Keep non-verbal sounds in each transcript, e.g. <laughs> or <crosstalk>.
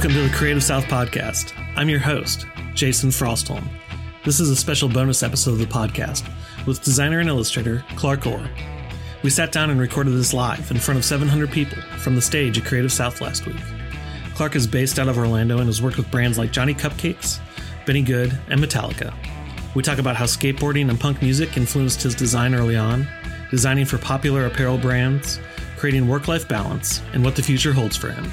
Welcome to the Creative South Podcast. I'm your host, Jason Frostholm. This is a special bonus episode of the podcast with designer and illustrator Clark Orr. We sat down and recorded this live in front of 700 people from the stage at Creative South last week. Clark is based out of Orlando and has worked with brands like Johnny Cupcakes, Benny Gold, and Metallica. We talk about how skateboarding and punk music influenced his design early on, designing for popular apparel brands, creating work life balance, and what the future holds for him.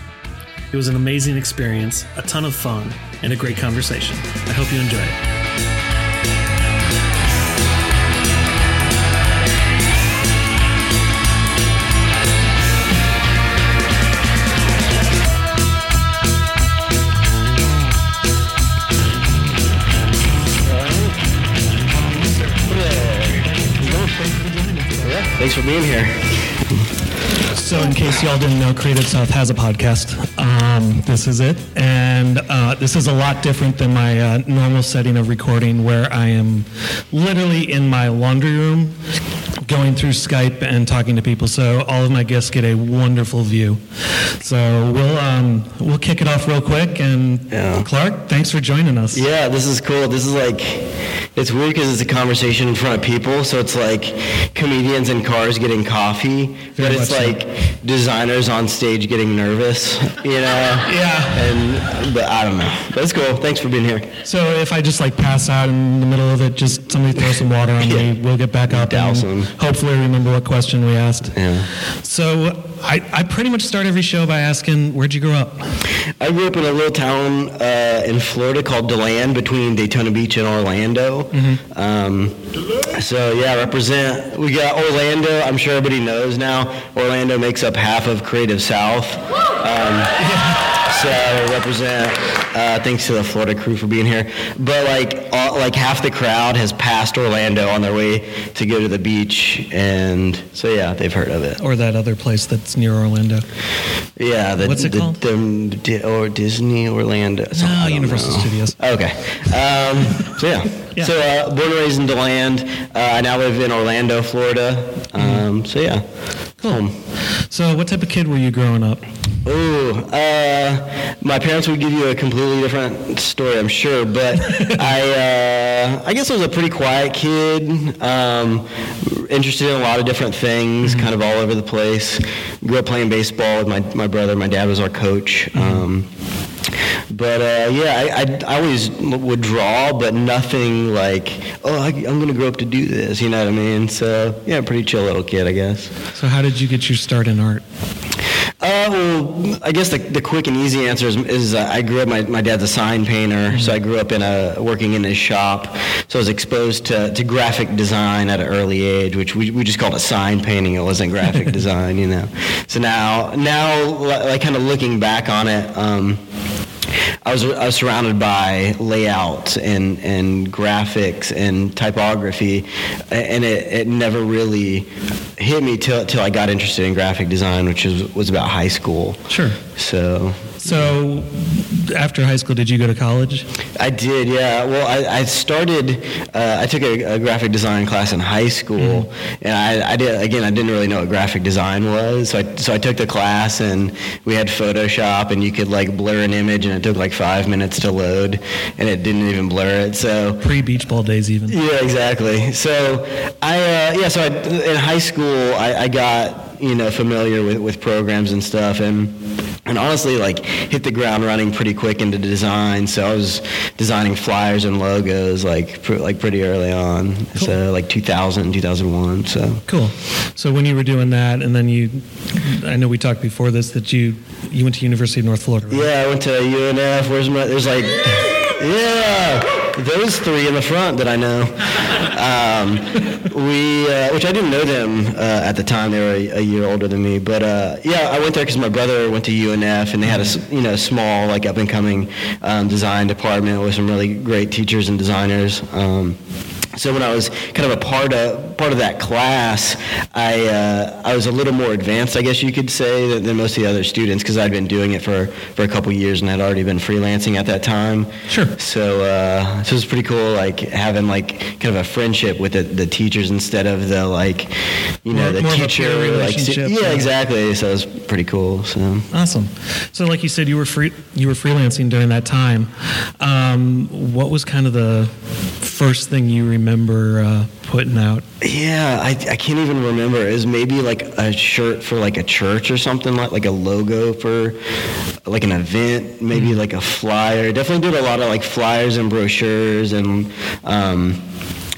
It was an amazing experience, a ton of fun, and a great conversation. I hope you enjoy it. Thanks for being here. So, in case y'all didn't know, Creative South has a podcast. Um, this is it. And uh, this is a lot different than my uh, normal setting of recording where I am literally in my laundry room going through Skype and talking to people. So, all of my guests get a wonderful view. So, we'll, um, we'll kick it off real quick. And Yeah. Clark, thanks for joining us. Yeah, this is cool. This is like, it's weird because it's a conversation in front of people, so it's like comedians in cars getting coffee, but it's much so. like designers on stage getting nervous, you know? <laughs> Yeah. And, but I don't know. But it's cool. Thanks for being here. So if I just like pass out in the middle of it, just somebody throw some water on <laughs> me. We'll get back up Douse and 'em. Hopefully remember what question we asked. Yeah. So I, I pretty much start every show by asking, where'd you grow up? I grew up in a little town uh, in Florida called DeLand between Daytona Beach and Orlando. Um, so yeah, represent. We got Orlando. I'm sure everybody knows now. Orlando makes up half of Creative South. Um, <laughs> so represent. Uh, thanks to the Florida crew for being here. But like all, like half the crowd has passed Orlando on their way to go to the beach, and so yeah, they've heard of it. Or that other place that's near Orlando? Yeah, the, What's it the, called? The, Di- or Disney Orlando. I Universal know. Studios. Okay. Um, so yeah. Yeah. So uh, born and raised in DeLand. Uh, I now live in Orlando, Florida. Um, so yeah. Cool. So what type of kid were you growing up? Ooh, uh, my parents would give you a completely different story, I'm sure. But <laughs> I, uh, I guess I was a pretty quiet kid. Um, interested in a lot of different things, kind of all over the place. Grew up playing baseball with my my brother. My dad was our coach. Um, but uh, yeah, I, I, I always would draw, but nothing like, oh, I, I'm going to grow up to do this. You know what I mean? So yeah, pretty chill little kid, I guess. So how did you get your start in art? Uh, well, I guess the, the quick and easy answer is, is uh, I grew up. My, my dad's a sign painter, so I grew up in a working in his shop. So I was exposed to, to graphic design at an early age, which we, we just called it sign painting. It wasn't graphic <laughs> design, you know. So now now like kind of looking back on it. Um, I was, I was surrounded by layouts and, and graphics and typography, and it, it never really hit me till, till I got interested in graphic design, which was, was about high school. Sure. So So after high school, did you go to college? I did, yeah. Well, I, I started, uh, I took a, a graphic design class in high school, and I, I did, again, I didn't really know what graphic design was. So I, so I took the class, and we had Photoshop, and you could like blur an image, and it took like five minutes to load, and it didn't even blur it. So Pre-beach ball days even. Yeah, exactly. So I, uh, yeah, so I, in high school, I, I got you know familiar with, with programs and stuff, and and honestly, like hit the ground running pretty quick into design. So I was designing flyers and logos like pr- like pretty early on. So like 2000, 2001. So Cool. So when you were doing that, and then you, I know we talked before this that you you went to University of North Florida. Right? yeah, I went to UNF. Where's my? There's like, <laughs> yeah, those three in the front that I know. Um, we, uh, which I didn't know them uh, at the time. They were a, a year older than me, but uh, yeah, I went there because my brother went to UNF, and they had a you know small like up and coming um, design department with some really great teachers and designers. Um, so when I was kind of a part of part of that class, I uh, I was a little more advanced, I guess you could say, than, than most of the other students because I'd been doing it for, for a couple years and had already been freelancing at that time. Sure. So uh, so it was pretty cool, like having like kind of a friendship with the, the teachers instead of the like, you know, More- the more teacher. like, relationship, yeah, yeah. exactly. So it was pretty cool. So. Awesome. So, like you said, you were free, you were freelancing during that time. Um, what was kind of the first thing you remember uh, putting out? Yeah, I, I can't even remember. It was maybe like a shirt for like a church or something like like a logo for like an event, maybe like a flyer. Definitely did a lot of like flyers and brochures and um,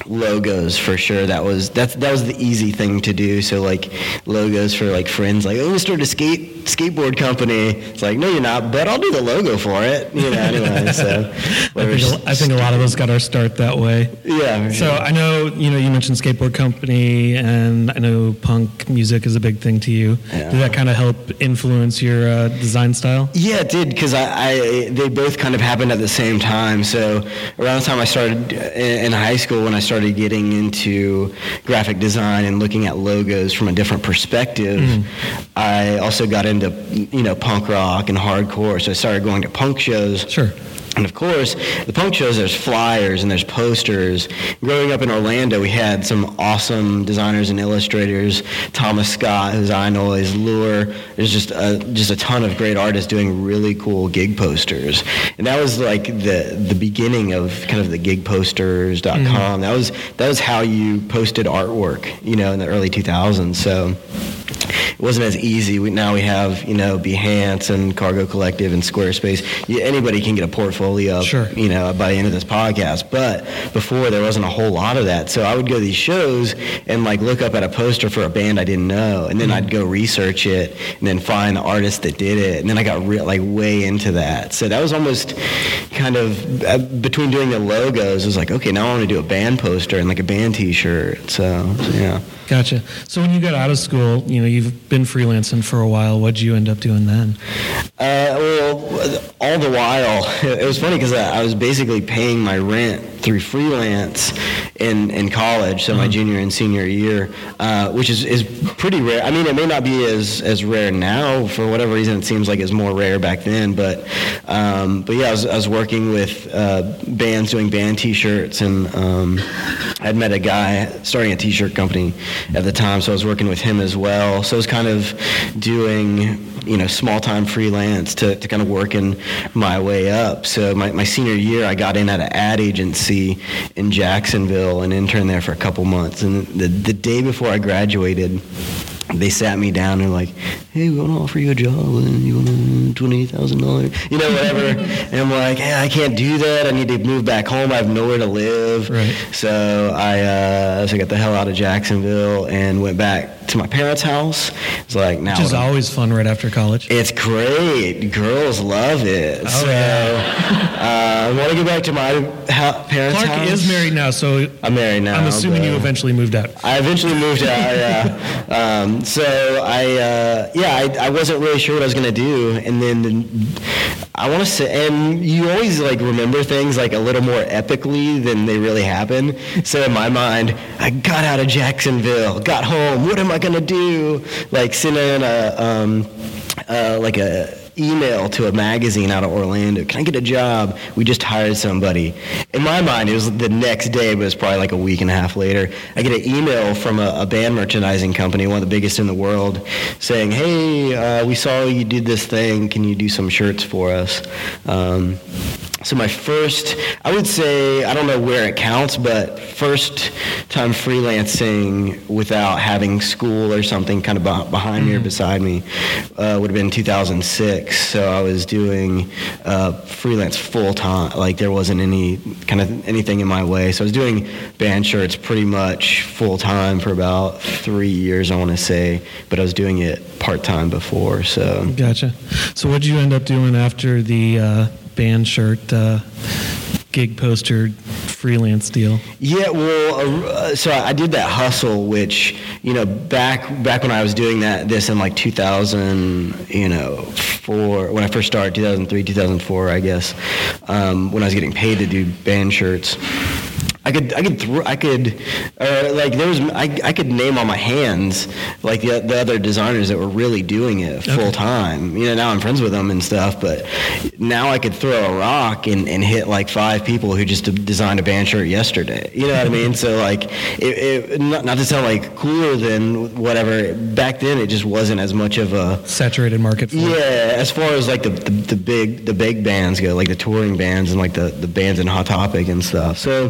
logos for sure. That was that's that was the easy thing to do. So like logos for like friends, like oh, we started a skate skateboard company. It's like no, you're not, but I'll do the logo for it. You know, anyway. <laughs> So I think, I think a lot of us got our start that way. yeah. So sure. I know you know you mentioned skateboard company, and I know punk music is a big thing to you. Yeah. Did that kind of help influence your uh, design style? Yeah, it did because I, I they both kind of happened at the same time. So around the time I started in, in high school, when I started getting into graphic design and looking at logos from a different perspective, mm-hmm. I also got into you know punk rock and hardcore. So I started going to punk shows. Sure. And of course, the punk shows, there's flyers and there's posters. Growing up in Orlando, we had some awesome designers and illustrators. Thomas Scott, who's I know is Lure. There's just a, just a ton of great artists doing really cool gig posters. And that was like the, the beginning of kind of the gigposters.com. Mm-hmm. That was that was how you posted artwork, you know, in the early 2000s. So it wasn't as easy. We, now we have, you know, Behance and Cargo Collective and Squarespace. You, anybody can get a portfolio, Sure. you know, by the end of this podcast. But before there wasn't a whole lot of that. So I would go to these shows and like look up at a poster for a band I didn't know, and then I'd go research it and then find the artist that did it, and then I got re- like way into that. So that was almost kind of uh, between doing the logos. It was like, okay, now I want to do a band poster and like a band T-shirt. So, so yeah. Gotcha. So when you got out of school, you know you've been freelancing for a while. What'd you end up doing then? Uh, well, all the while, <laughs> it was funny because I, I was basically paying my rent through freelance in, in college, so my junior and senior year, uh, which is, is pretty rare. I mean, it may not be as, as rare now. For whatever reason, it seems like it's more rare back then. But um, but yeah, I was, I was working with uh, bands doing band T-shirts, and um, I'd met a guy starting a T-shirt company at the time, so I was working with him as well. So I was kind of doing you know small time freelance to, to kind of working my way up. So my, my senior year, I got in at an ad agency in Jacksonville and interned there for a couple months. And the the day before I graduated. They sat me down and like, hey, we want to offer you a job, and you want twenty thousand dollars, you know, whatever. <laughs> and I'm like, hey, I can't do that. I need to move back home. I have nowhere to live. Right. So I, uh, so I got the hell out of Jacksonville and went back to my parents' house. It's like now Which is always fun right after college. it's great. Girls love it. Oh, so uh, I want to get back to my ha- parents' Clark house. is married now, so I'm married now. I'm assuming you eventually moved out. I eventually moved out. Yeah. <laughs> Um, so I, uh, yeah, I, I wasn't really sure what I was gonna do, and then the, I want to say, and you always like remember things like a little more epically than they really happen. So in my mind, I got out of Jacksonville, got home. What am I gonna do? Like sitting in a, um, uh, like a email to a magazine out of Orlando. Can I get a job? We just hired somebody. In my mind, it was the next day, but it was probably like a week and a half later. I get an email from a, a band merchandising company, one of the biggest in the world, saying, "Hey, uh, we saw you did this thing. Can you do some shirts for us?" Um, so my first, I would say, I don't know where it counts, but first time freelancing without having school or something kind of beh- behind me or beside me uh, would have been 2006. So I was doing uh, freelance full time. Like there wasn't any kind of anything in my way. So I was doing band shirts pretty much full time for about three years, I want to say, but I was doing it part time before. So. Gotcha. So what did you end up doing after the uh, band shirt uh, gig poster freelance deal? Yeah, well, uh, so I did that hustle, which you know, back back when I was doing that, this in like 2000, you know, four when I first started, 2003, 2004, I guess, um, when I was getting paid to do band shirts. I could I could throw I could or like there was I, I could name on my hands like the, the other designers that were really doing it Okay. full time. You know now I'm friends with them and stuff, but now I could throw a rock and, and hit like five people who just designed a band shirt yesterday. You know what I mean? So like it, it not, not to sound like cooler than whatever. Back then it just wasn't as much of a Saturated market for it. yeah, as far as like the, the, the big the big bands go, like the touring bands and like the, the bands in Hot Topic and stuff. So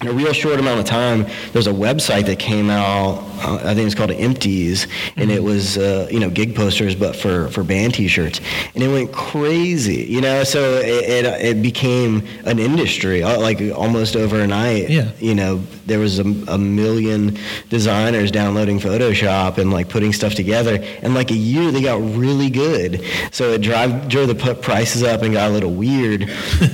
in a real short amount of time, there's a website that came out. Uh, I think it's called Emptees, and it was uh, you know gig posters, but for for band T-shirts, and it went crazy. You know, so it it, it became an industry uh, like almost overnight. Yeah. You know, there was a, a million designers downloading Photoshop and like putting stuff together. And like a year, they got really good. So it drive, drove the put prices up and got a little weird.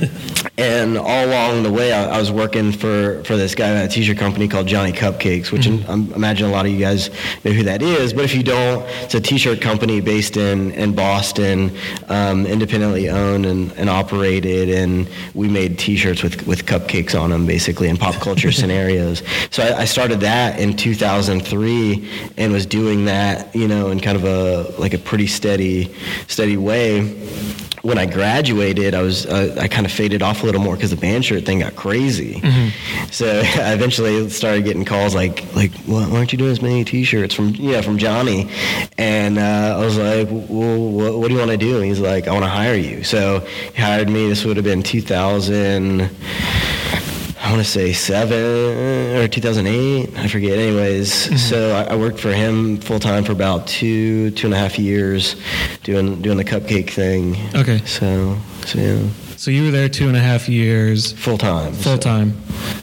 <laughs> and all along the way, I, I was working for, for this guy at a t-shirt company called Johnny Cupcakes, which I imagine a lot of you guys know who that is. But if you don't, it's a t-shirt company based in, in Boston, um, independently owned and, and operated. And we made t-shirts with, with cupcakes on them, basically, in pop culture <laughs> scenarios. So I, I started that in 2003 and was doing that, you know, in kind of a like a pretty steady, steady way when I graduated, I was uh, I kind of faded off a little more because the band shirt thing got crazy. So <laughs> I eventually started getting calls like like well, why aren't you doing as many T-shirts from yeah from Johnny? And uh, I was like, well, what, what do you want to do? And he's like, I want to hire you. So he hired me. This would have been 2000. I want to say seven or 2008. I forget. Anyways, mm-hmm. so I, I worked for him full time for about two two and a half years, doing doing the cupcake thing. Okay. So so yeah, So you were there two and a half years, full time. full time,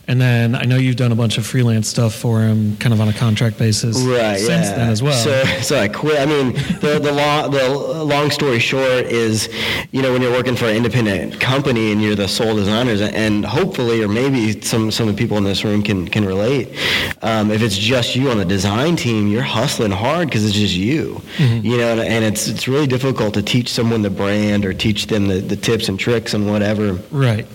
and then I know you've done a bunch of freelance stuff for him, kind of on a contract basis, Right. Since yeah. then as well. So, so I quit. I mean, the the long the long story short is, you know, when you're working for an independent company and you're the sole designers, and hopefully, or maybe some some of the people in this room can can relate. Um, if it's just you on the design team, you're hustling hard because it's just you. You know, and, and it's it's really difficult to teach someone the brand or teach them the, the tips and tricks and whatever. Right.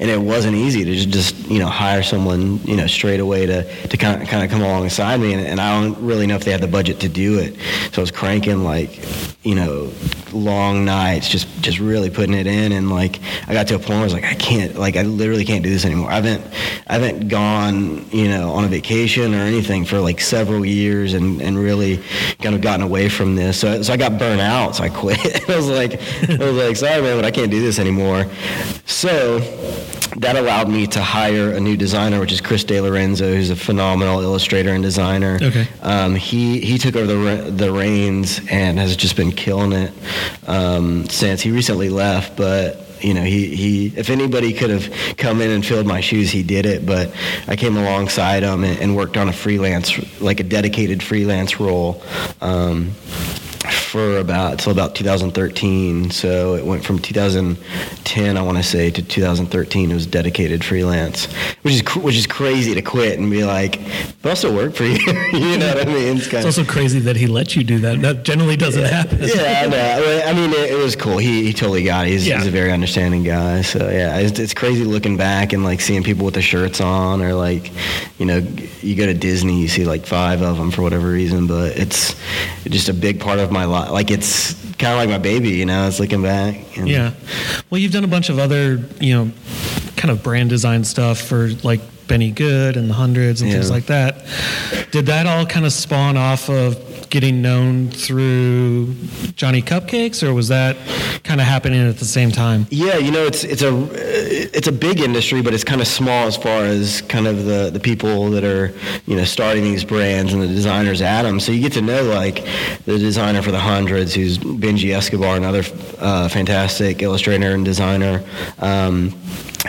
and it wasn't easy to just you know hire someone you know straight away to to kind of, kind of come alongside me. And, and I don't really know if they had the budget to do it. So I was cranking like you know long nights just just really putting it in. And like I got to a point where I was like I can't like I literally can't do this anymore. I haven't I haven't gone you know on a vacation or anything for like several years and and really kind of gotten away from this. So, so I got burnt out so I quit. <laughs> I was like I was like sorry man but I can't do this anymore. So that allowed me to hire a new designer, which is Chris De Lorenzo, who's a phenomenal illustrator and designer. Okay. Um, he he took over the the reins and has just been killing it um, since he recently left, but. You know, he, he if anybody could have come in and filled my shoes, he did it. But I came alongside him and, and worked on a freelance, like a dedicated freelance role. Um, for about till about 2013. So it went from 2010, I want to say, to 2013. It was dedicated freelance, which is which is crazy to quit and be like, but I'll still work for <laughs> you. you know what I mean? It's It's also crazy that he let you do that. That generally doesn't happen. yeah, I know. I mean, it, it was cool. He, he totally got it. He's, Yeah. he's a very understanding guy. So yeah, it's, it's crazy looking back and like seeing people with their shirts on, or like, you know, you go to Disney, you see like five of them for whatever reason, but it's just a big part of my life. Like it's kind of like my baby, you know. It's looking back. Yeah. Well, you've done a bunch of other, you know, kind of brand design stuff for like Benny Gold and the Hundreds and things like that. Did that all kind of spawn off of getting known through Johnny Cupcakes, or was that kind of happening at the same time? Yeah, you know, it's it's a it's a big industry, but it's kind of small as far as kind of the, the people that are you know starting these brands and the designers at them. So you get to know like the designer for the hundreds, who's Benji Escobar, another uh, fantastic illustrator and designer. Um,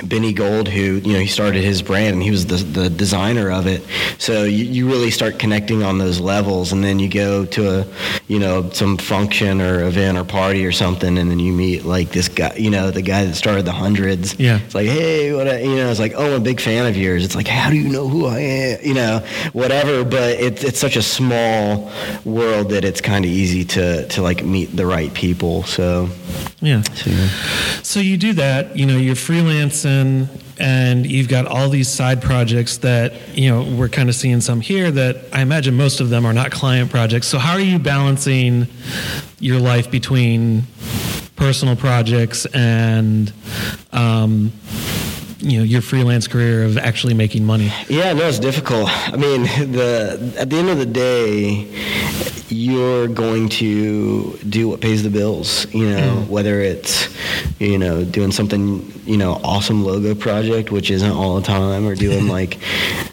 Benny Gold, who you know he started his brand and he was the, the designer of it. So you, you really start connecting on those levels, and then you go to a you know some function or event or party or something, and then you meet like this guy, you know, the guy that started the hundreds. Yeah. It's like, hey, what? I, you know, it's like, oh, I'm a big fan of yours. It's like, how do you know who I am? You know, whatever. But it's it's such a small world that it's kind of easy to to like meet the right people. So, Yeah. so yeah. So you do that, you know, you're freelancing and you've got all these side projects that you know we're kind of seeing some here that I imagine most of them are not client projects. So how are you balancing your life between personal projects and um, you know your freelance career of actually making money? Yeah, no, it's difficult. I mean, <laughs> the at the end of the day, you're going to do what pays the bills. You know, mm. whether it's you know doing something you know awesome logo project, which isn't all the time, or doing <laughs> like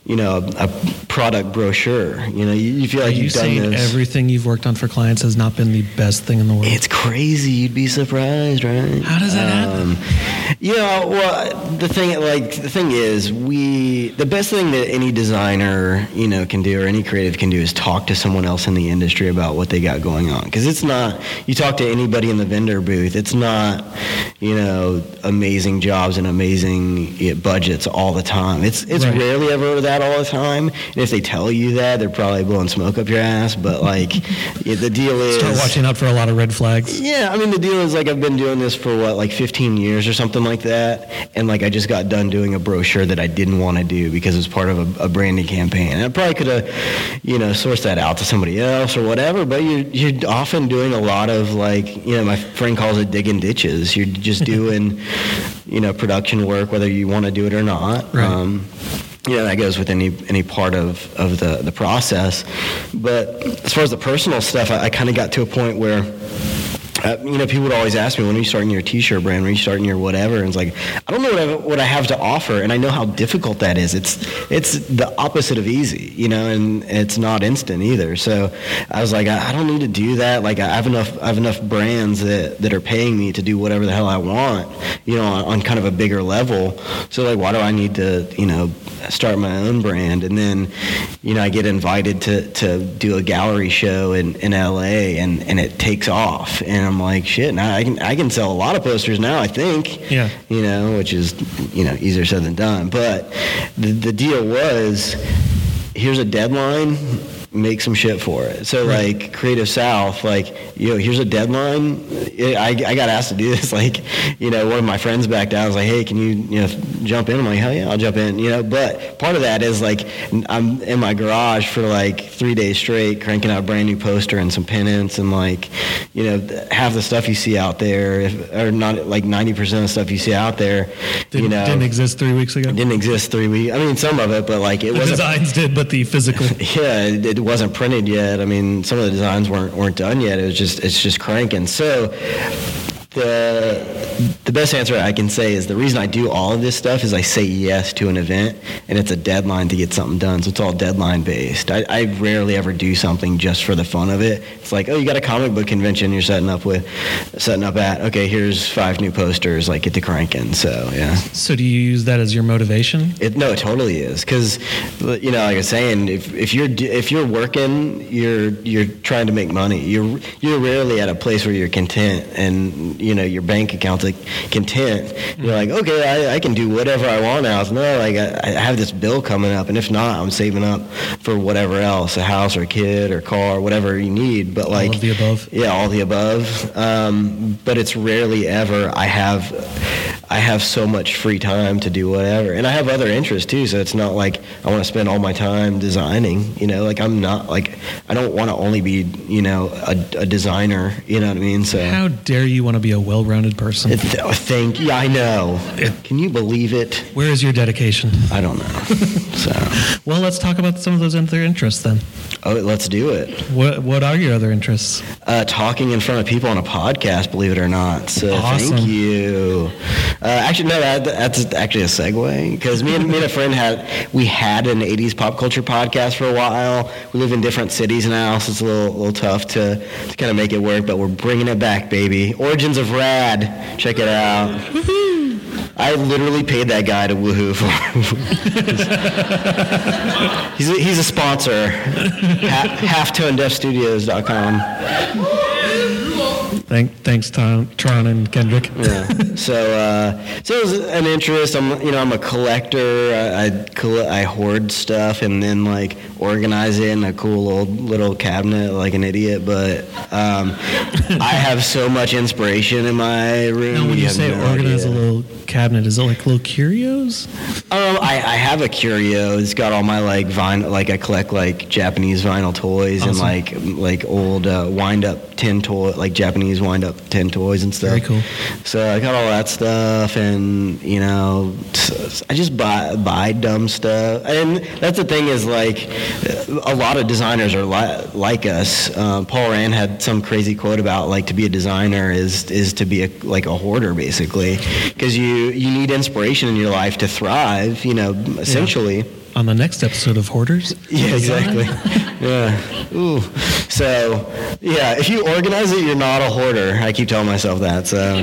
you know a, a product brochure. You know, you, you feel like Are you've you done this. Everything you've worked on for clients has not been the best thing in the world. It's crazy. You'd be surprised, right? How does that um, happen? You know, well, the thing like the thing is, we the best thing that any designer you know can do or any creative can do is talk to someone else in the industry about what they got going on because it's not. You talk to anybody in the vendor booth, it's not you know amazing jobs and amazing budgets all the time. It's it's right. rarely ever that all the time. And if they tell you that, they're probably blowing smoke up your ass. But like, yeah, the deal is start watching out for a lot of red flags. Yeah, I mean the deal is like I've been doing this for what like 15 years or something like that, and like I just got done doing a brochure that I didn't want to do because it was part of a, a branding campaign. And I probably could have, you know, sourced that out to somebody else or whatever. But you're you're often doing a lot of like, you know, my friend calls it digging ditches. You're just <laughs> doing, you know, production work whether you want to do it or not. Right. Um, you know, that goes with any any part of, of the, the process. But as far as the personal stuff, I, I kind of got to a point where uh, you know, people would always ask me, when are you starting your t-shirt brand? When are you starting your whatever? And it's like, I don't know what I, what I have to offer, and I know how difficult that is. It's it's the opposite of easy, you know, and it's not instant either. So I was like, I, I don't need to do that. Like I have enough I have enough brands that, that are paying me to do whatever the hell I want, you know, on, on kind of a bigger level. So like, why do I need to, you know, start my own brand? And then, you know, I get invited to, to do a gallery show in, in LA, and, and it takes off, and I'm like, shit, now I can I can sell a lot of posters now. I think, yeah, you know, which is you know easier said than done. But the the deal was, here's a deadline make some shit for it. So right. like Creative South, like you know, here's a deadline. I, I got asked to do <laughs> this. Like you know, one of my friends back down was like, hey, can you you know jump in? I'm like, hell yeah, I'll jump in. You know, but part of that is like I'm in my garage for like three days straight, cranking out a brand new poster and some pennants and like you know half the stuff you see out there, if, or not like 90 percent of the stuff you see out there, didn't, you know, didn't exist three weeks ago. Didn't exist three weeks. I mean, some of it, but like it wasn't. Designs did, but the physical. <laughs> Yeah, it, it wasn't printed yet. I mean, some of the designs weren't weren't done yet. It was just it's just cranking. So the the best answer I can say is the reason I do all of this stuff is I say yes to an event and it's a deadline to get something done. So it's all deadline based. I, I rarely ever do something just for the fun of it. It's like, oh, you got a comic book convention you're setting up with, setting up at. Okay, here's five new posters. Like get to cranking. So yeah. So do you use that as your motivation? It, no, it totally is. Because you know, like I was saying, if, if you're if you're working, you're you're trying to make money. You're you're rarely at a place where you're content and you know your bank account's like content. You're like, okay, I, I can do whatever I want now. It's no, like I, I, have this bill coming up, and if not, I'm saving up for whatever else, a house or a kid or car, whatever you need. But like all the above. Yeah, all the above. Um, but it's rarely ever I have I have so much free time to do whatever, and I have other interests too. So it's not like I want to spend all my time designing. You know, like I'm not like I don't want to only be you know a, a, designer. You know what I mean? So how dare you want to be a well-rounded person? It, oh, thank you. I know. It, Can you believe it? Where is your dedication? I don't know. <laughs> so well, let's talk about some of those other interests then. Oh, let's do it. What What are your other interests? Uh, talking in front of people on a podcast, believe it or not. So awesome. thank you. Uh, actually, no, that, that's actually a segue because me and me and a friend had we had an '80s pop culture podcast for a while. We live in different cities now, so it's a little, little tough to, to kind of make it work. But we're bringing it back, baby. Origins of Rad. Check it out. I literally paid that guy to woohoo for. <laughs> he's, a, he's a sponsor. Ha- halftonedeafstudios.com. Thank, thanks, Tom, Tron and Kendrick. yeah. So, uh, so it was an interest. I'm, you know, I'm a collector. I, I, I hoard stuff and then like organize it in a cool old little cabinet like an idiot. But um, I have so much inspiration in my room. Now, when you, you say no organize idea. a little cabinet? Is it like little curios? Um, I, I have a curio. It's got all my like vinyl, like I collect like Japanese vinyl toys and like like old uh, wind up tin toy, like Japanese wind up tin toys and stuff. Very cool. So I got all that stuff, and you know, I just buy buy dumb stuff. And that's the thing is like, a lot of designers are li- like us. Uh, Paul Rand had some crazy quote about like to be a designer is is to be a, like a hoarder basically, because you you need inspiration in your life to thrive. You know, essentially. On the next episode of Hoarders? <laughs> Yeah, exactly. <laughs> yeah. Ooh. So, yeah, if you organize it, you're not a hoarder. I keep telling myself that, so.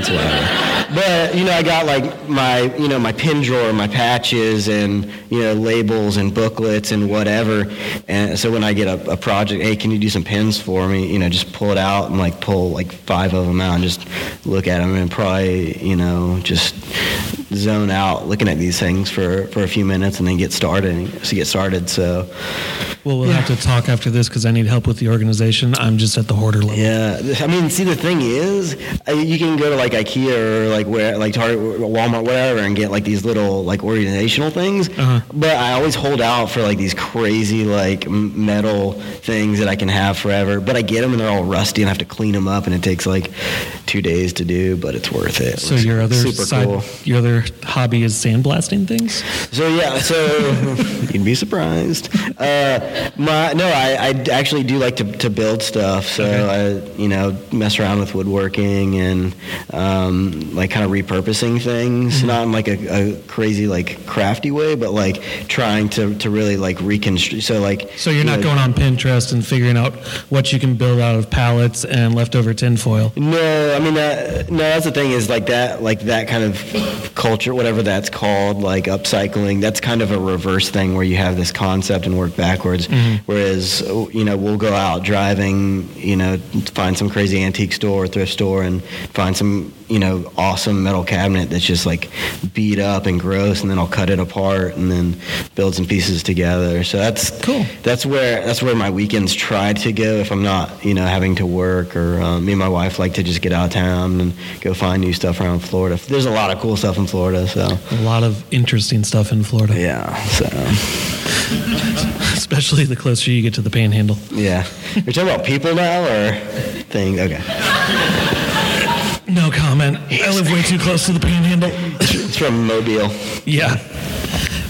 But you know, I got like my you know my pin drawer, my patches, and you know labels and booklets and whatever. And so when I get a, a project, hey, can you do some pins for me? You know, just pull it out and like pull like five of them out and just look at them and probably you know just zone out looking at these things for for a few minutes and then get started to get started. So. Well, we'll have to talk after this because I need help with the organization. I'm just at the hoarder level. Yeah, I mean, see, the thing is, uh, you can go to like IKEA or like where, like Target, Walmart, whatever, and get like these little like organizational things. Uh-huh. But I always hold out for like these crazy like metal things that I can have forever. But I get them and they're all rusty and I have to clean them up, and it takes like two days to do, but it's worth it. So It's your other super side, cool. your other hobby is sandblasting things. So yeah, so <laughs> you'd be surprised. Uh, my no, I, I actually do like to, to build stuff. So I you know mess around with woodworking and um, like kind of repurposing things, Mm-hmm. not in like a, a crazy like crafty way, but like trying to, to really like reconstruct. So like So you're you not know, going on Pinterest and figuring out what you can build out of pallets and leftover tinfoil. No, I mean that. No, that's the thing is like that, like that kind of culture, whatever that's called, like upcycling. That's kind of a reverse thing where you have this concept and work backwards. Mm-hmm. Whereas, you know, we'll go out driving, you know, find some crazy antique store, or thrift store, and find some, you know, awesome metal cabinet that's just like beat up and gross, and then I'll cut it apart and then build some pieces together. So that's Cool. that's where that's where my weekends try to go if I'm not you know having to work or um, me and my wife like to just get out of town and go find new stuff around Florida. There's a lot of cool stuff in Florida, so A lot of interesting stuff in Florida, yeah, so <laughs> especially the closer you get to the Panhandle. yeah. You're talking about people now or things? Okay, No comment. I live way too close to the Panhandle. it's <laughs> from Mobile. Yeah.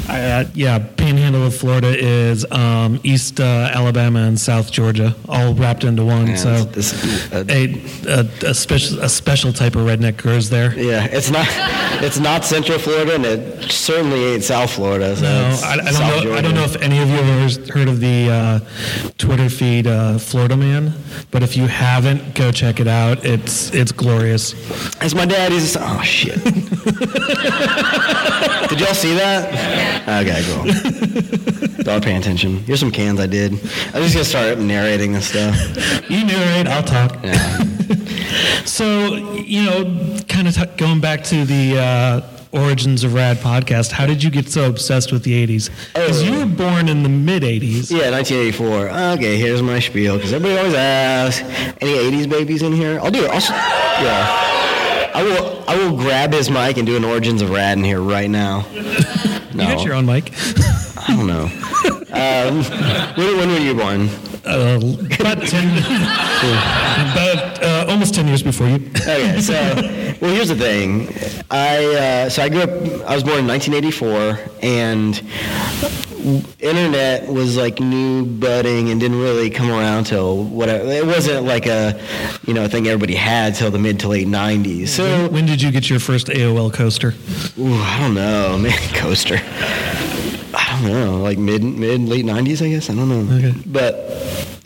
Uh, yeah, Panhandle of Florida is um, East uh, Alabama and South Georgia, all wrapped into one. Yeah, so it's, uh, a, a, a, special, a special type of redneck grows there. yeah, it's not it's not Central Florida and it certainly ain't South Florida. So No, I, I don't South know. I don't know if any of you have ever heard of the uh, Twitter feed uh, Florida Man, but if you haven't, go check it out. It's it's glorious. As my daddy's. Oh shit! <laughs> did y'all see that? Okay, cool. <laughs> Don't pay attention. Here's some cans I did. I'm just gonna start narrating this stuff. You narrate, I'll talk. Yeah. So you know, kind of t- going back to the. Uh, Origins of Rad podcast. How did you get so obsessed with the 80s? Because you were born in the mid 80s. Yeah, 1984. Okay, here's my spiel because everybody always asks, any 80s babies in here? I'll do it. I'll, s- yeah. I will. I will grab his mic and do an Origins of Rad in here right now. <laughs> No, You got your own mic. I don't know. Um, <laughs> when, when were you born? Uh, about 10, <laughs> about almost 10 years before you. okay, so <laughs> well, here's the thing. I uh, so I grew up. I was born in 1984, and internet was like new budding and didn't really come around till whatever. It wasn't like a you know thing everybody had till the mid to late 90s. So When did you get your first AOL coaster? ooh, I don't know, <laughs> man, coaster. I don't know, like mid mid late 90s, I guess. I don't know. Okay. But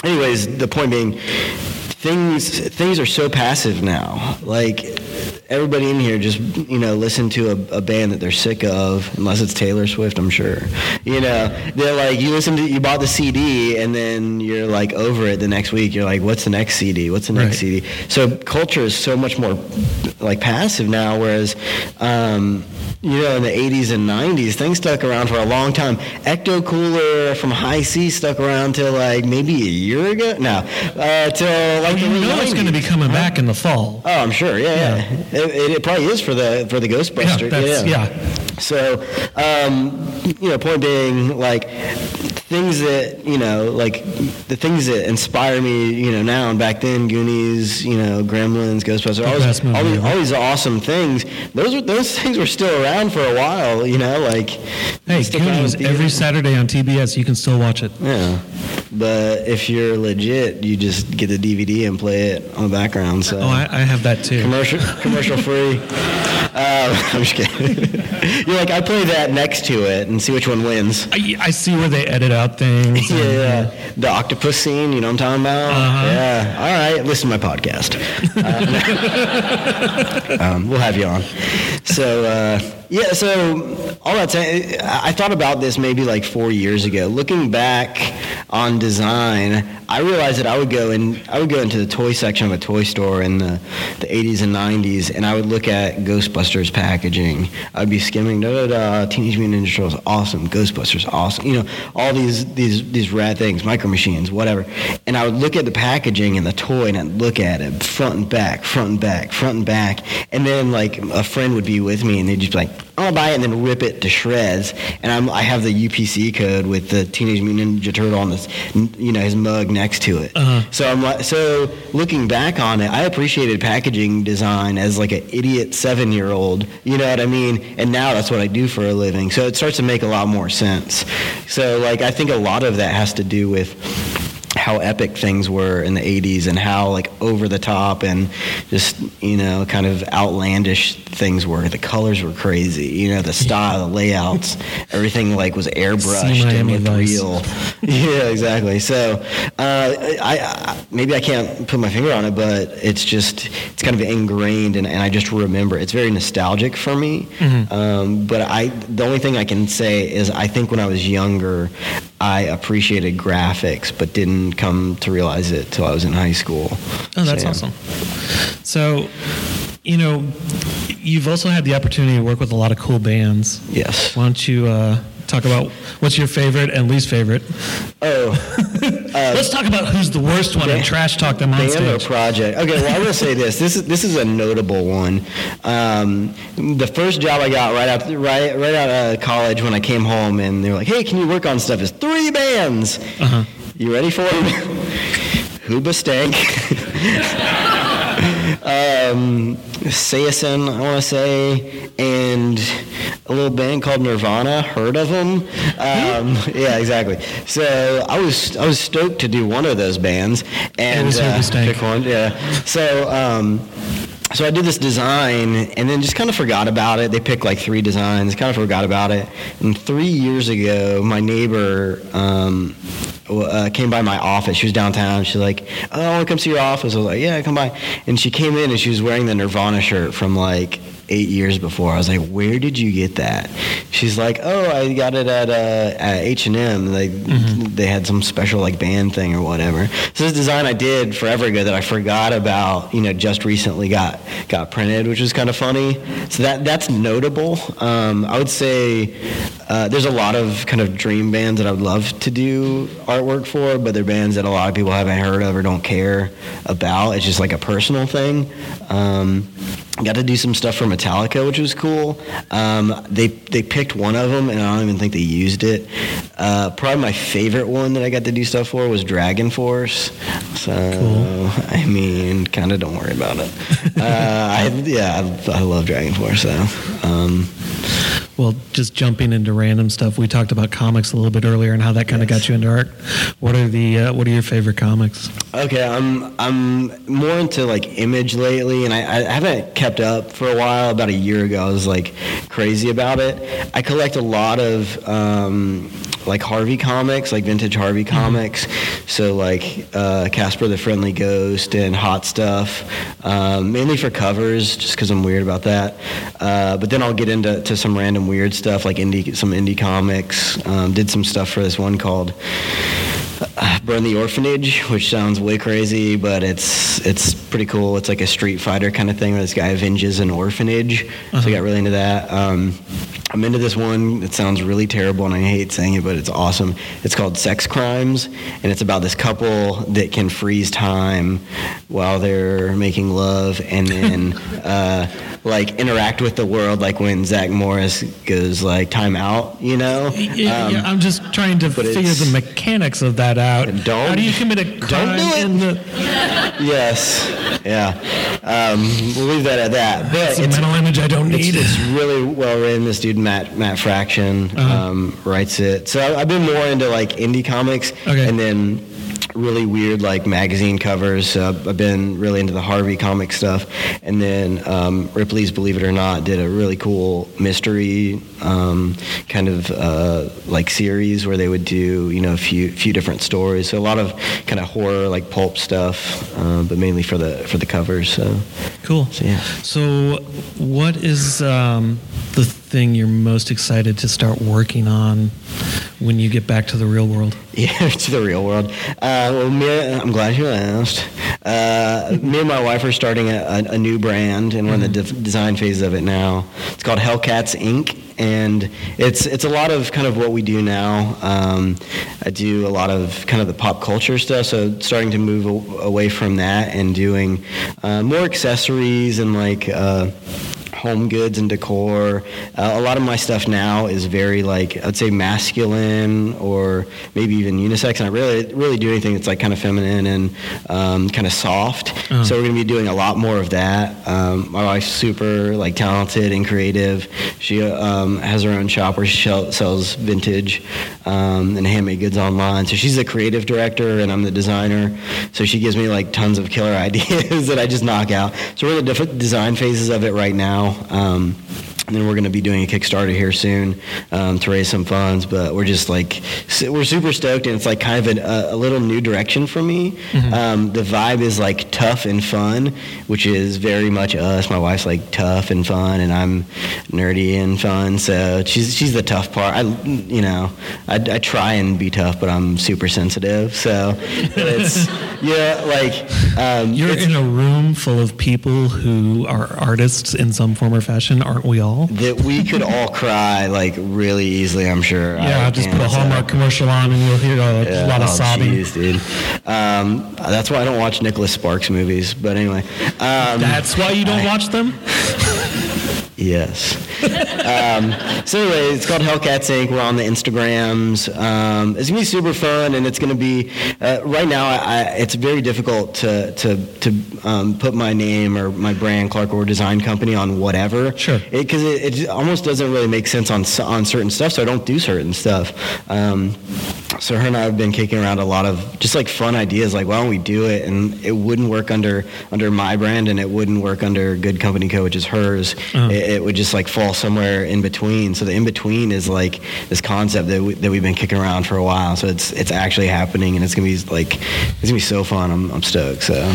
anyways, the point being, things things are so passive now. Like everybody in here just you know listen to a, a band that they're sick of, unless it's Taylor Swift, I'm sure. You know, they're like you listen to you bought the CD and then you're like over it the next week. You're like, what's the next CD? What's the next Right. CD? So culture is so much more like passive now, whereas. Um, you know, in the 80s and 90s, things stuck around for a long time. Ecto Cooler from Hi-C stuck around till like maybe a year ago. No, uh, till like You the know late it's going to be 90s. coming back in the fall. Oh, I'm sure. Yeah, yeah. It, it, probably is for the for the Ghostbuster. Yeah, yeah. So, um, you know, point being, like things that you know, like the things that inspire me, you know, now and back then, Goonies, you know, Gremlins, Ghostbusters, all, these, all, these, all these awesome things. Those were those things were still around for a while, you know, like. Hey, Goonies every Saturday on TBS, you can still watch it. Yeah, but if you're legit, you just get the DVD and play it on the background. So. Oh, I, I have that too. Commercial <laughs> commercial free. Uh, <laughs> I'm just kidding. <laughs> You're like, I play that next to it and see which one wins. I, I see where they edit out things. <laughs> yeah, yeah. The octopus scene, you know what I'm talking about? Uh-huh. Yeah. All right, listen to my podcast. <laughs> Uh, <laughs> um, we'll have you on. So, uh, yeah, so all that time, I thought about this maybe like four years ago. Looking back on design, I realized that I would go in, I would go into the toy section of a toy store in the, the 80s and 90s, and I would look at Ghostbusters packaging. I'd be skimming, da da da, Teenage Mutant Ninja Turtles, awesome, Ghostbusters, awesome. You know, all these these these rad things, Micro Machines, whatever. And I would look at the packaging and the toy, and I'd look at it front and back, front and back, front and back, and then like a friend would be with me, and they'd just be like, I'll buy it and then rip it to shreds. And I'm, I have the UPC code with the Teenage Mutant Ninja Turtle on this, you know, his mug next to it. Uh-huh. So I'm like, so looking back on it, I appreciated packaging design as like an idiot seven year old. You know what I mean? And now that's what I do for a living. So it starts to make a lot more sense. So like I think a lot of that has to do with how epic things were in the 80s and how like over the top and just you know kind of outlandish things were. The colors were crazy you know the style the layouts <laughs> everything like was airbrushed and looked real. <laughs> Yeah exactly. So uh, I, I, maybe i can't put my finger on it but it's just it's kind of ingrained and, and i just remember it's very nostalgic for me. Mm-hmm. um, but i the only thing i can say is i think when i was younger i appreciated graphics but didn't come to realize it till I was in high school. Oh, that's so, awesome. So, you know, you've also had the opportunity to work with a lot of cool bands. Yes. Why don't you uh, talk about what's your favorite and least favorite? Oh, uh, <laughs> let's talk about who's the worst one and trash talk them on stage. project. Okay, well, I will say this. This is this is a notable one. Um, the first job I got right out right right out of college when I came home, and they were like, "Hey, can you work on stuff?" Is three bands. Uh-huh. You ready for it? Hoobastank. um, Saosin, I want to say, and a little band called Nirvana. Heard of them? Um, yeah, exactly. So I was I was stoked to do one of those bands and uh, pick one. Yeah. So. Um, so I did this design and then just kind of forgot about it. They picked like three designs, kind of forgot about it. And three years ago, my neighbor um, uh, came by my office. She was downtown. She's like, "Oh, I want to come see your office." I was like, "Yeah, come by." And she came in and she was wearing the Nirvana shirt from like eight years before. I was like, "Where did you get that?" She's like, "Oh, I got it at uh, H and M. They mm-hmm. they had some special like band thing or whatever." So this design I did forever ago that I forgot about, you know, just recently got got printed, which was kind of funny. So that that's notable. Um, I would say uh, there's a lot of kind of dream bands that I would love to do artwork for, but they're bands that a lot of people haven't heard of or don't care about. It's just like a personal thing. Um, got to do some stuff for Metallica, which was cool. Um, they they picked one of them, and I don't even think they used it. Uh, probably my favorite one that I got to do stuff for was Dragon Force. So cool. I mean, kind of don't worry about it. <laughs> uh, I, yeah, I, I, love Dragon Force. So. Um, well, just jumping into random stuff, we talked about comics a little bit earlier and how that kind of yes. got you into art. What are the uh, what are your favorite comics? Okay, I'm I'm more into like image lately, and I, I haven't kept up for a while. About a year ago, I was like crazy about it. I collect a lot of um, like Harvey comics, like vintage Harvey mm-hmm. comics. Mm-hmm. So like uh, Casper the Friendly Ghost and Hot Stuff, um, mainly for covers, just because I'm weird about that. Uh, but then I'll get into to some random weird stuff, like indie, some indie comics. Um, did some stuff for this one called <sighs> Burn the Orphanage, which sounds way crazy, but it's it's pretty cool. It's like a Street Fighter kind of thing where this guy avenges an orphanage. Uh-huh. So I got really into that. Um, I'm into this one. It sounds really terrible, and I hate saying it, but it's awesome. It's called Sex Crimes, and it's about this couple that can freeze time while they're making love, and then <laughs> uh, like interact with the world, like when Zach Morris goes like time out, you know? Yeah, Um, yeah, I'm just trying to figure the mechanics of that out. Don't- How do you commit a crime do it. in the Yes, yeah. Um, we'll leave that at that. But it's a it's, mental image I don't it's, need? it's really well written. This dude Matt Matt Fraction Uh-huh. um, writes it. So I've been more into like indie comics, Okay. and then really weird like magazine covers. So I've been really into the Harvey comic stuff, and then um, Ripley's Believe It or Not did a really cool mystery um, kind of uh, like series where they would do you know a few few different stories. So a lot of kind of horror like pulp stuff, uh, but mainly for the for the covers. So, Cool. so yeah. So, what is um, the thing you're most excited to start working on when you get back to the real world? <laughs> Yeah, to the real world. Uh, well, me, I'm glad you asked. Uh, me and my wife are starting a, a, a new brand, and we're in the de- design phase of it now. It's called Hellcats Inc., and it's it's a lot of kind of what we do now. Um, I do a lot of kind of the pop culture stuff, so starting to move a- away from that and doing uh, more accessories and like. Uh, home goods and decor. Uh, a lot of my stuff now is very like I'd say masculine or maybe even unisex. And I really really do anything that's like kind of feminine and um, kind of soft. Uh-huh. So we're gonna be doing a lot more of that. Um, my wife's super like talented and creative. She um, has her own shop where she shell- sells vintage um, and handmade goods online. So she's the creative director and I'm the designer. So she gives me like tons of killer <laughs> ideas that I just knock out. So we're in the different design phases of it right now. Um, and then we're going to be doing a Kickstarter here soon um, to raise some funds. But we're just like we're super stoked, and it's like kind of a, a little new direction for me. Um, the vibe is like tough and fun, which is very much us. My wife's like tough and fun, and I'm nerdy and fun. So she's she's the tough part. I you know I, I try and be tough, but I'm super sensitive. So it's <laughs> yeah like um, You're in a room full of people who are artists in some form or fashion, aren't we all? That we could all cry like really easily. I'm sure. Yeah, I just put a Hallmark commercial on and you'll hear a Yeah, lot of oh, sobbing. jeez, dude. Um, that's why I don't watch Nicholas Sparks movies. But anyway, um, That's why you don't watch them? <laughs> yes. um, so anyway, it's called Hellcats Inc. We're on the Instagrams. Um, it's gonna be super fun, and it's gonna be uh, right now. I, I, it's very difficult to to to um, put my name or my brand, Clark Orr Design Company, on whatever. Sure. Because it, it, almost doesn't really make sense on on certain stuff, so I don't do certain stuff. Um, so her and I have been kicking around a lot of just like fun ideas, like why don't we do it? And it wouldn't work under under my brand, and it wouldn't work under Good Company Co, which is hers. Uh-huh. It, it would just like fall somewhere in between. So the in between is like this concept that we, that we've been kicking around for a while. So it's it's actually happening, and it's gonna be like it's gonna be so fun. I'm I'm stoked. So.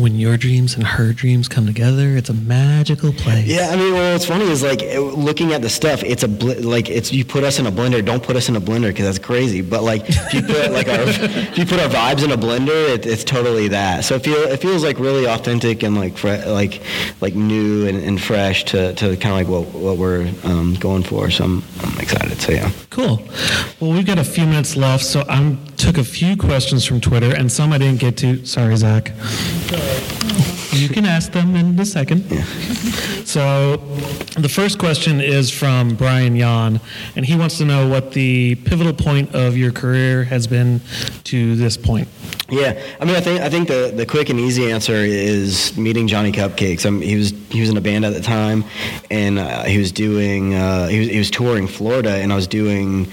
When your dreams and her dreams come together, it's a magical place. Yeah, I mean, well, what's funny is like looking at the stuff. It's a bl- like it's you put us in a blender. Don't put us in a blender because that's crazy. But like if you put like our if you put our vibes in a blender, it, it's totally that. So it feel it feels like really authentic and like fre- like like new and, and fresh to, to kind of like what what we're um, going for. So I'm I'm excited. So yeah. Cool. Well, we've got a few minutes left, so I took a few questions from Twitter, and some I didn't get to. Sorry, Zach. You can ask them in a second. So, the first question is from Brian Yan, and he wants to know what the pivotal point of your career has been to this point. Yeah, I mean, I think I think the, the quick and easy answer is meeting Johnny Cupcakes. I mean, he was he was in a band at the time, and uh, he was doing uh, he was he was touring Florida, and I was doing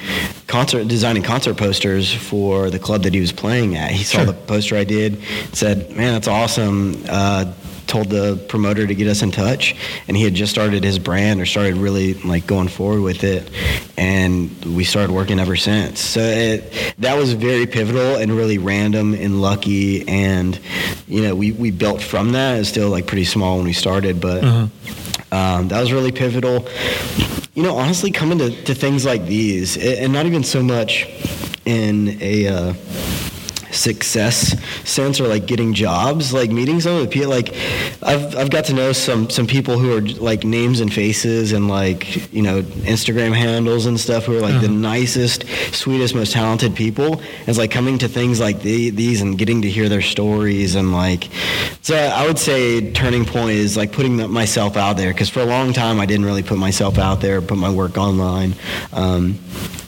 concert designing concert posters for the club that he was playing at. He saw Sure. the poster I did, said, "Man, that's awesome." Uh, told the promoter to get us in touch and he had just started his brand or started really like going forward with it and we started working ever since. So it, that was very pivotal and really random and lucky and you know we, we built from that. It's still like pretty small when we started but um, that was really pivotal. You know honestly coming to, to things like these a- and not even so much in a uh, success sense or like getting jobs, like meeting some of the people. Like I've I've got to know some some people who are like names and faces and like you know Instagram handles and stuff who are like the nicest, sweetest, most talented people. It's like coming to things like the, these and getting to hear their stories and like. So I would say turning point is like putting myself out there because for a long time I didn't really put myself out there, put my work online. Um,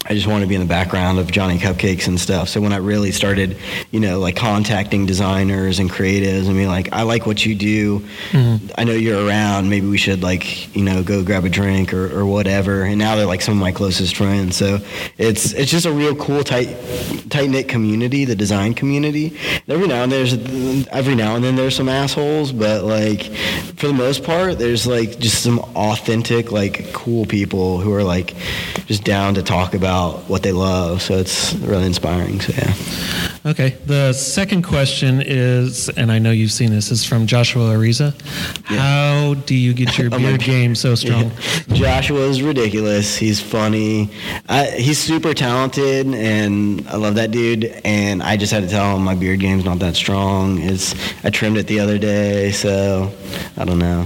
I just wanted to be in the background of Johnny Cupcakes and stuff. So when I really started, you know, like contacting designers and creatives and being like, I like what you do. Mm-hmm. I know you're around. Maybe we should like, you know, go grab a drink or, or whatever. And now they're like some of my closest friends. So it's it's just a real cool tight tight knit community, the design community. Every now and there's every now and then there's some assholes, but like for the most part, there's like just some authentic, like cool people who are like just down to talk about what they love. So it's really inspiring. So yeah. Okay. The second question is, and I know you've seen this, is from Joshua Ariza. How do you get your <laughs> beard God. game so strong? Joshua is ridiculous. He's funny. I, he's super talented, and I love that dude. And I just had to tell him my beard game's not that strong. It's I trimmed it the other day, so I don't know.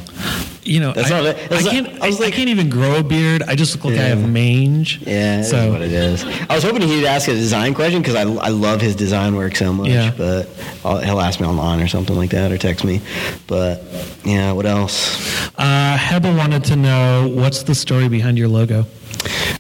You know, That's I, not it. I That's not- can't. I was I, like- can't even grow a beard. I just look like I Yeah. have mange. Yeah, that's So what it is. I was hoping he'd ask a design question because I, I love his design work so much. Yeah. But I'll, he'll ask me online or something like that, or text me. But yeah, what else? uh, Heba wanted to know what's the story behind your logo.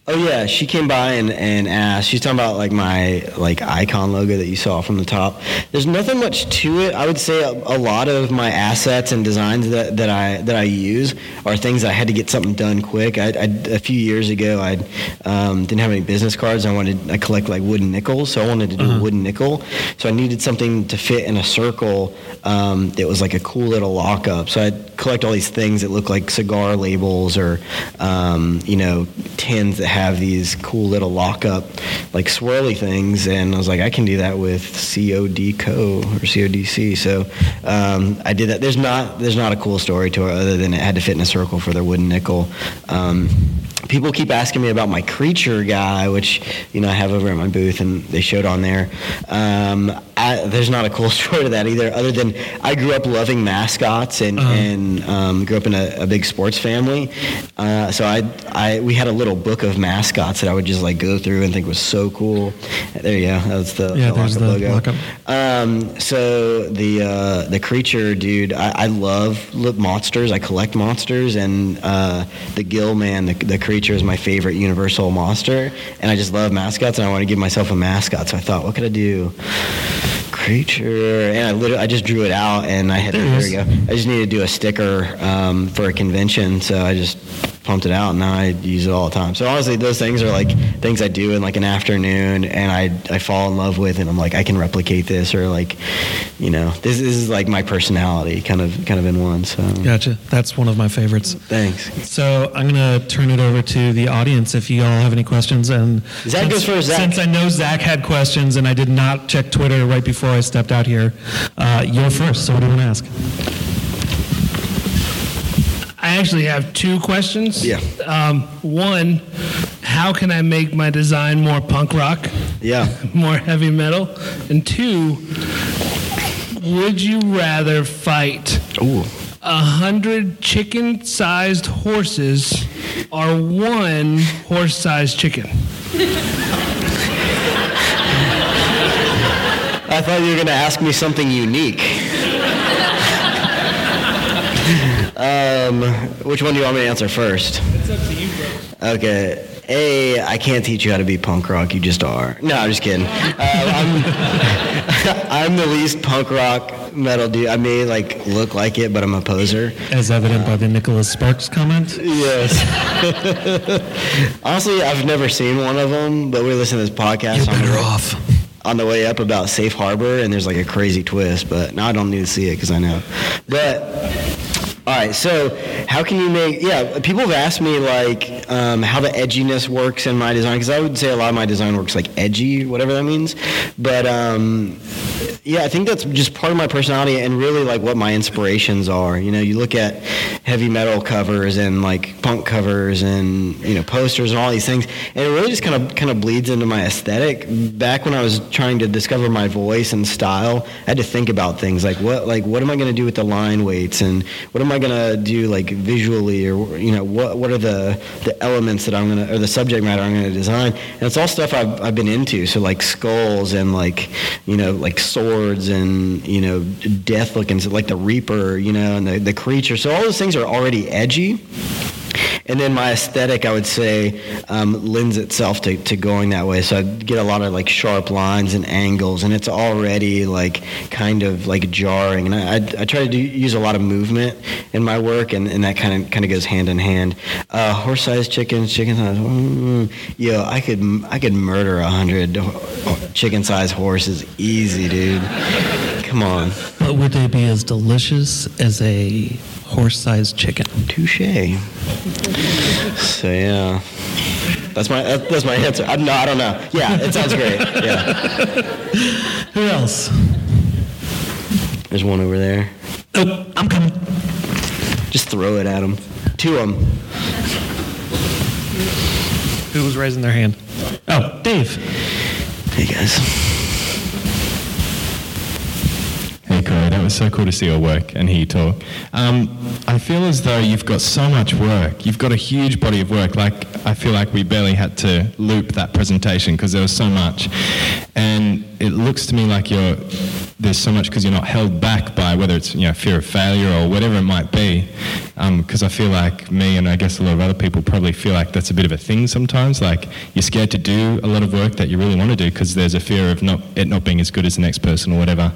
Oh yeah, she came by and, and asked. She's talking about like my like icon logo that you saw from the top. There's nothing much to it. I would say a, a lot of my assets and designs that, that I that I use are things I had to get something done quick. I, I a few years ago I um, didn't have any business cards. I wanted I collect like wooden nickels, so I wanted to do a wooden nickel. So I needed something to fit in a circle um, that was like a cool little lockup. So I'd collect all these things that look like cigar labels or um, you know tins that have these cool little lockup like swirly things and I was like I can do that with COD Co or CODC so um, I did that. There's not there's not a cool story to it other than it had to fit in a circle for their wooden nickel. Um, people keep asking me about my creature guy which you know I have over at my booth and they showed on there. Um, I, there's not a cool <laughs> story to that either other than I grew up loving mascots and, and um, grew up in a, a big sports family uh, so I, I we had a little book of mascots that I would just like go through and think was so cool there you go that's the, Yeah, the there's the logo lockup. um, so the uh, the creature dude, I, I love li- monsters. I collect monsters, and uh, the Gill man, the, the creature, is my favorite Universal monster. And I just love mascots, and I want to give myself a mascot. So I thought, what could I do? Creature, and I literally I just drew it out, and I had There there, we go. I just needed to do a sticker um, for a convention, so I just pumped it out, and now I use it all the time. So honestly, those things are like things I do in like an afternoon, and I I fall in love with, and I'm like I can replicate this, or like, you know, this, this is like my personality, kind of kind of in one. So Gotcha. That's one of my favorites. thanks. So I'm going to turn it over to the audience if you all have any questions. And Zach since, goes first, Zach. Since I know Zach had questions and I did not check Twitter right before I stepped out here, uh, you're first. So what do you want to ask? I actually have two questions. Yeah. Um, one, how can I make my design more punk rock, Yeah. <laughs> more heavy metal? And two, would you rather fight Ooh. a hundred chicken-sized horses or one horse-sized chicken? I thought you were going to ask me something unique. Um, which one do you want me to answer first? It's up to you, bro. Okay. A, I can't teach you how to be punk rock. You just are. No, I'm just kidding. Uh, I'm, <laughs> I'm the least punk rock metal dude. I may like look like it, but I'm a poser. As evident by the Nicholas Sparks comment. Yes. <laughs> Honestly, I've never seen one of them, but we listen to this podcast on the, way, off. on the way up about Safe Harbor, and there's like a crazy twist. But now I don't need to see it because I know. But all right, so how can you make? Yeah, people have asked me like um, how the edginess works in my design because I would say a lot of my design works like edgy, whatever that means. But um, yeah, I think that's just part of my personality and really like what my inspirations are. You know, you look at heavy metal covers and like punk covers and you know posters and all these things, and it really just kind of kind of bleeds into my aesthetic. Back when I was trying to discover my voice and style, I had to think about things like what like what am I going to do with the line weights and what am I going to do like visually or you know what what are the the elements that I'm to or the subject matter I'm to design. And it's all stuff I've I've been into. So like skulls and like you know like swords and you know death looking like the reaper you know and the, the creature so all those things are already edgy and then my aesthetic, I would say, um, lends itself to, to going that way. So I get a lot of like sharp lines and angles, and it's already like kind of like jarring. And I, I, I try to do, use a lot of movement in my work, and, and that kind of kind of goes hand in hand. Uh, horse-sized chickens, chicken size. Mm, yo, I could I could murder a hundred chicken-sized horses easy, dude. Come on. But would they be as delicious as a horse-sized chicken? Touche. So yeah, that's my that's my answer. I, no, I don't know. Yeah, it sounds great. Yeah. <laughs> Who else? There's one over there. Oh, I'm coming. Just throw it at him. To him. Who was raising their hand? Oh, Dave. Hey guys. That was so cool to see your work and hear you talk. Um, I feel as though you've got so much work. You've got a huge body of work. Like I feel like we barely had to loop that presentation because there was so much, and it looks to me like you're there's so much because you're not held back by whether it's you know fear of failure or whatever it might be. Because I feel like me and I guess a lot of other people probably feel like that's a bit of a thing sometimes. Like you're scared to do a lot of work that you really want to do because there's a fear of not it not being as good as the next person or whatever.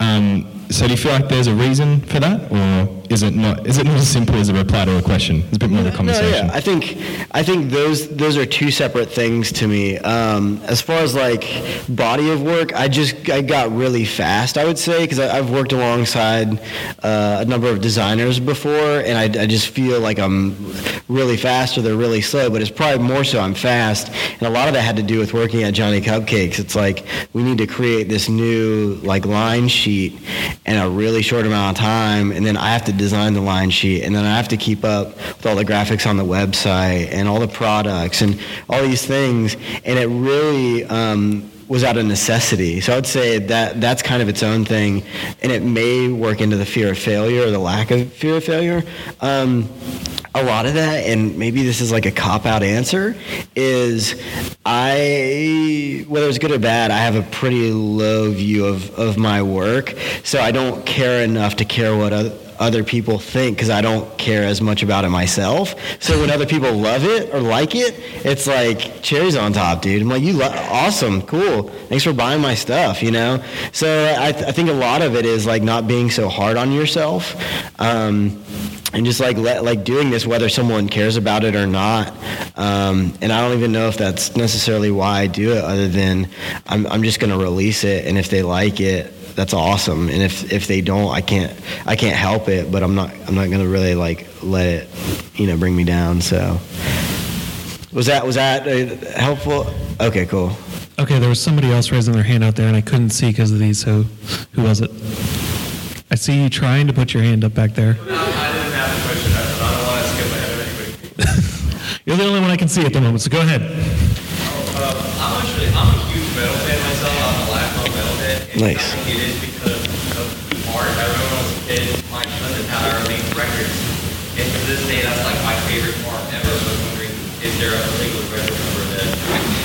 Um, so do you feel like there's a reason for that, or is it not? Is it not as simple as a reply to a question? It's a bit more of a conversation. No, yeah. I think I think those those are two separate things to me. Um, as far as like body of work, I just I got really fast. I would say because I've worked alongside uh, a number of designers before, and I, I just feel like I'm really fast or they're really slow. But it's probably more so I'm fast, and a lot of that had to do with working at Johnny Cupcakes. It's like we need to create this new like line sheet in a really short amount of time, and then I have to design the line sheet, and then I have to keep up with all the graphics on the website and all the products and all these things, and it really. Um, was out of necessity. So I would say that that's kind of its own thing, and it may work into the fear of failure or the lack of fear of failure. Um, a lot of that, and maybe this is like a cop out answer, is I, whether it's good or bad, I have a pretty low view of, of my work. So I don't care enough to care what other, other people think because I don't care as much about it myself. So when other people love it or like it, it's like cherries on top, dude. I'm like, you lo- awesome, cool. Thanks for buying my stuff, you know. So I, th- I think a lot of it is like not being so hard on yourself. Um, and just like let, like doing this whether someone cares about it or not um, and i don't even know if that's necessarily why i do it other than i'm, I'm just going to release it and if they like it that's awesome and if if they don't i can't i can't help it but i'm not i'm not going to really like let it you know bring me down so was that was that uh, helpful okay cool Okay, there was somebody else raising their hand out there, and I couldn't see because of these. So, who was it? I see you trying to put your hand up back there. I didn't have a question. I I don't want to skip anybody. <laughs> You're the only one I can see at the moment, so go ahead. Uh, I'm actually I'm a huge metal fan myself. I'm a lifelong metalhead. And Nice. It is because of the art. I remember when I was a kid, my cousin had our records, and to this day, that's like my favorite part ever. I was wondering, is there a particular record number that I can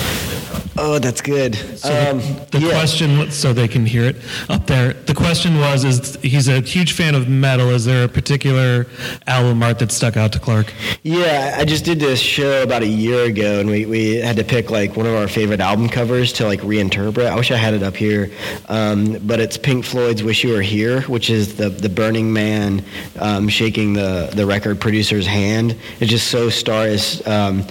oh that's good So the- um, the yeah. question, so they can hear it up there. The question was: Is he's a huge fan of metal? Is there a particular album art that stuck out to Clark? Yeah, I just did this show about a year ago, and we, we had to pick like one of our favorite album covers to like reinterpret. I wish I had it up here, um, but it's Pink Floyd's "Wish You Were Here," which is the the Burning Man um, shaking the the record producer's hand. It's just so star is um,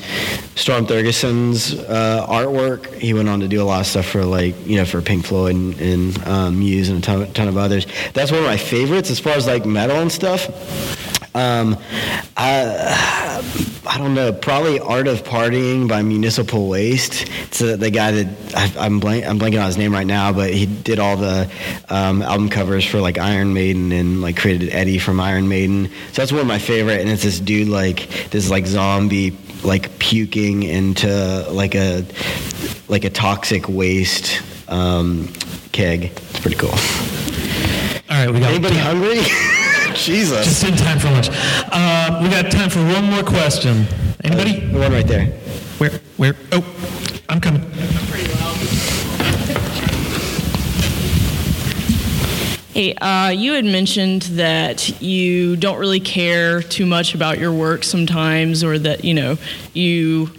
Storm Thorgerson's uh, artwork. He went on to do a lot of stuff for like you know for Pink Floyd and, and um, Muse and a ton, ton of others. That's one of my favorites as far as like metal and stuff. Um, I, I don't know. Probably "Art of Partying" by Municipal Waste. It's uh, the guy that I, I'm blank, I'm blanking on his name right now, but he did all the um, album covers for like Iron Maiden and like created Eddie from Iron Maiden. So that's one of my favorite. And it's this dude like this like zombie like puking into like a like a toxic waste um, keg. It's pretty cool. All right, we got Anybody hungry? <laughs> Jesus. just in time for lunch. Uh, we got time for one more question. Anybody? The one right there. Where? Where? Oh, I'm coming. Hey, uh, you had mentioned that you don't really care too much about your work sometimes, or that you know you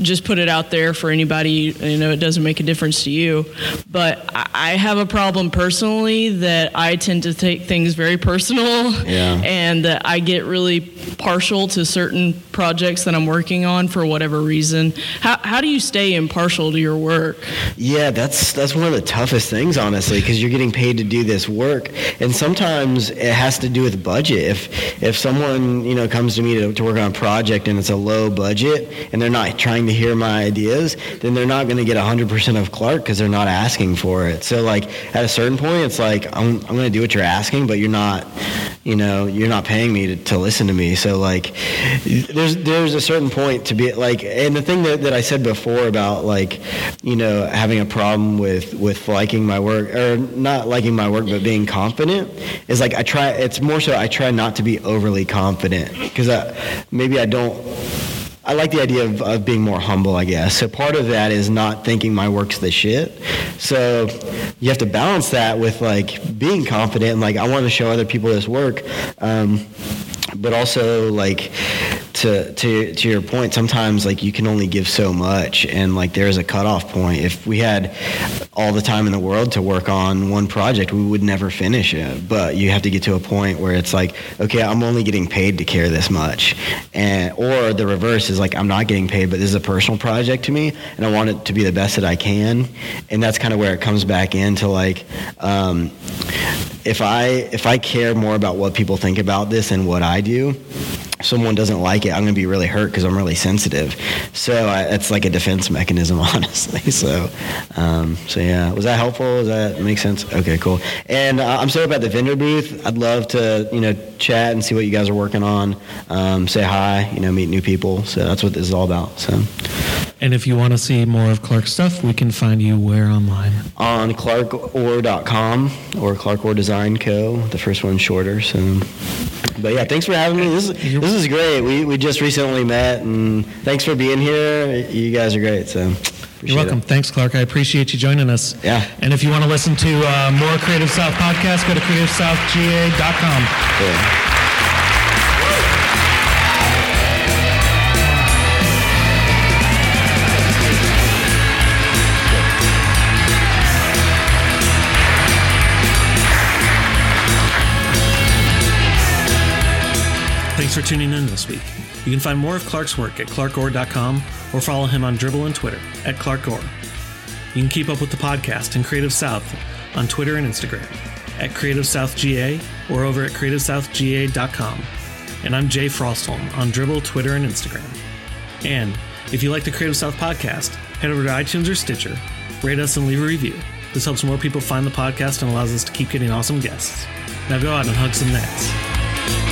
just put it out there for anybody. You know, it doesn't make a difference to you. But I have a problem personally that I tend to take things very personal, Yeah. and that I get really partial to certain projects that I'm working on for whatever reason. How how do you stay impartial to your work? Yeah, that's that's one of the toughest things, honestly, because you're getting paid to do this work, and sometimes it has to do with budget. If if someone you know comes to me to, to work on a project and it's a low budget and they're not trying to hear my ideas, then they're not going to get 100% of Clark because they're not asking for it. So like at a certain point, it's like I'm I'm going to do what you're asking, but you're not, you know, you're not paying me to, to listen to me. So like there's there's a certain point to be like, and the thing that, that I said before about like, you know, having a problem with with liking my work or not liking my work, but being confident is like I try. It's more so I try not to be overly confident because maybe I don't. I like the idea of, of being more humble, I guess. So part of that is not thinking my work's the shit. So you have to balance that with like being confident and like I want to show other people this work. Um, but also like to to to your point sometimes like you can only give so much and like there's a cutoff point. If we had all the time in the world to work on one project we would never finish it. But you have to get to a point where it's like okay i'm only getting paid to care this much. And or the reverse is like i'm not getting paid but this is a personal project to me and i want it to be the best that i can. And that's kind of where it comes back into like um, if I if I care more about what people think about this and what I do, someone doesn't like it, I'm going to be really hurt because I'm really sensitive. So I, it's like a defense mechanism, <laughs> honestly. So, um, so yeah, was that helpful? Does that make sense? Okay, cool. And uh, I'm sorry about the vendor booth. I'd love to you know chat and see what you guys are working on. Um, say hi, you know, meet new people. So that's what this is all about. So And if you want to see more of Clark's stuff, we can find you where online. on clarkorr.com or Clark Orr Design Co. The first one's shorter. So, but yeah, thanks for having me. This is, this is great. We, we just recently met, and thanks for being here. You guys are great. So, appreciate You're welcome. It. Thanks, Clark. I appreciate you joining us. Yeah. And if you want to listen to uh, more Creative South podcasts, go to creativesouthga.com. Cool. Thanks for tuning in this week. You can find more of Clark's work at clarkorr.com or follow him on Dribbble and Twitter at clarkorr. You can keep up with the podcast and Creative South on Twitter and Instagram at Creative South GA or over at creativesouthga.com. And I'm Jay Frostholm on Dribbble, Twitter, and Instagram. And if you like the Creative South podcast, head over to iTunes or Stitcher, rate us, and leave a review. This helps more people find the podcast and allows us to keep getting awesome guests. Now go out and hug some gnats.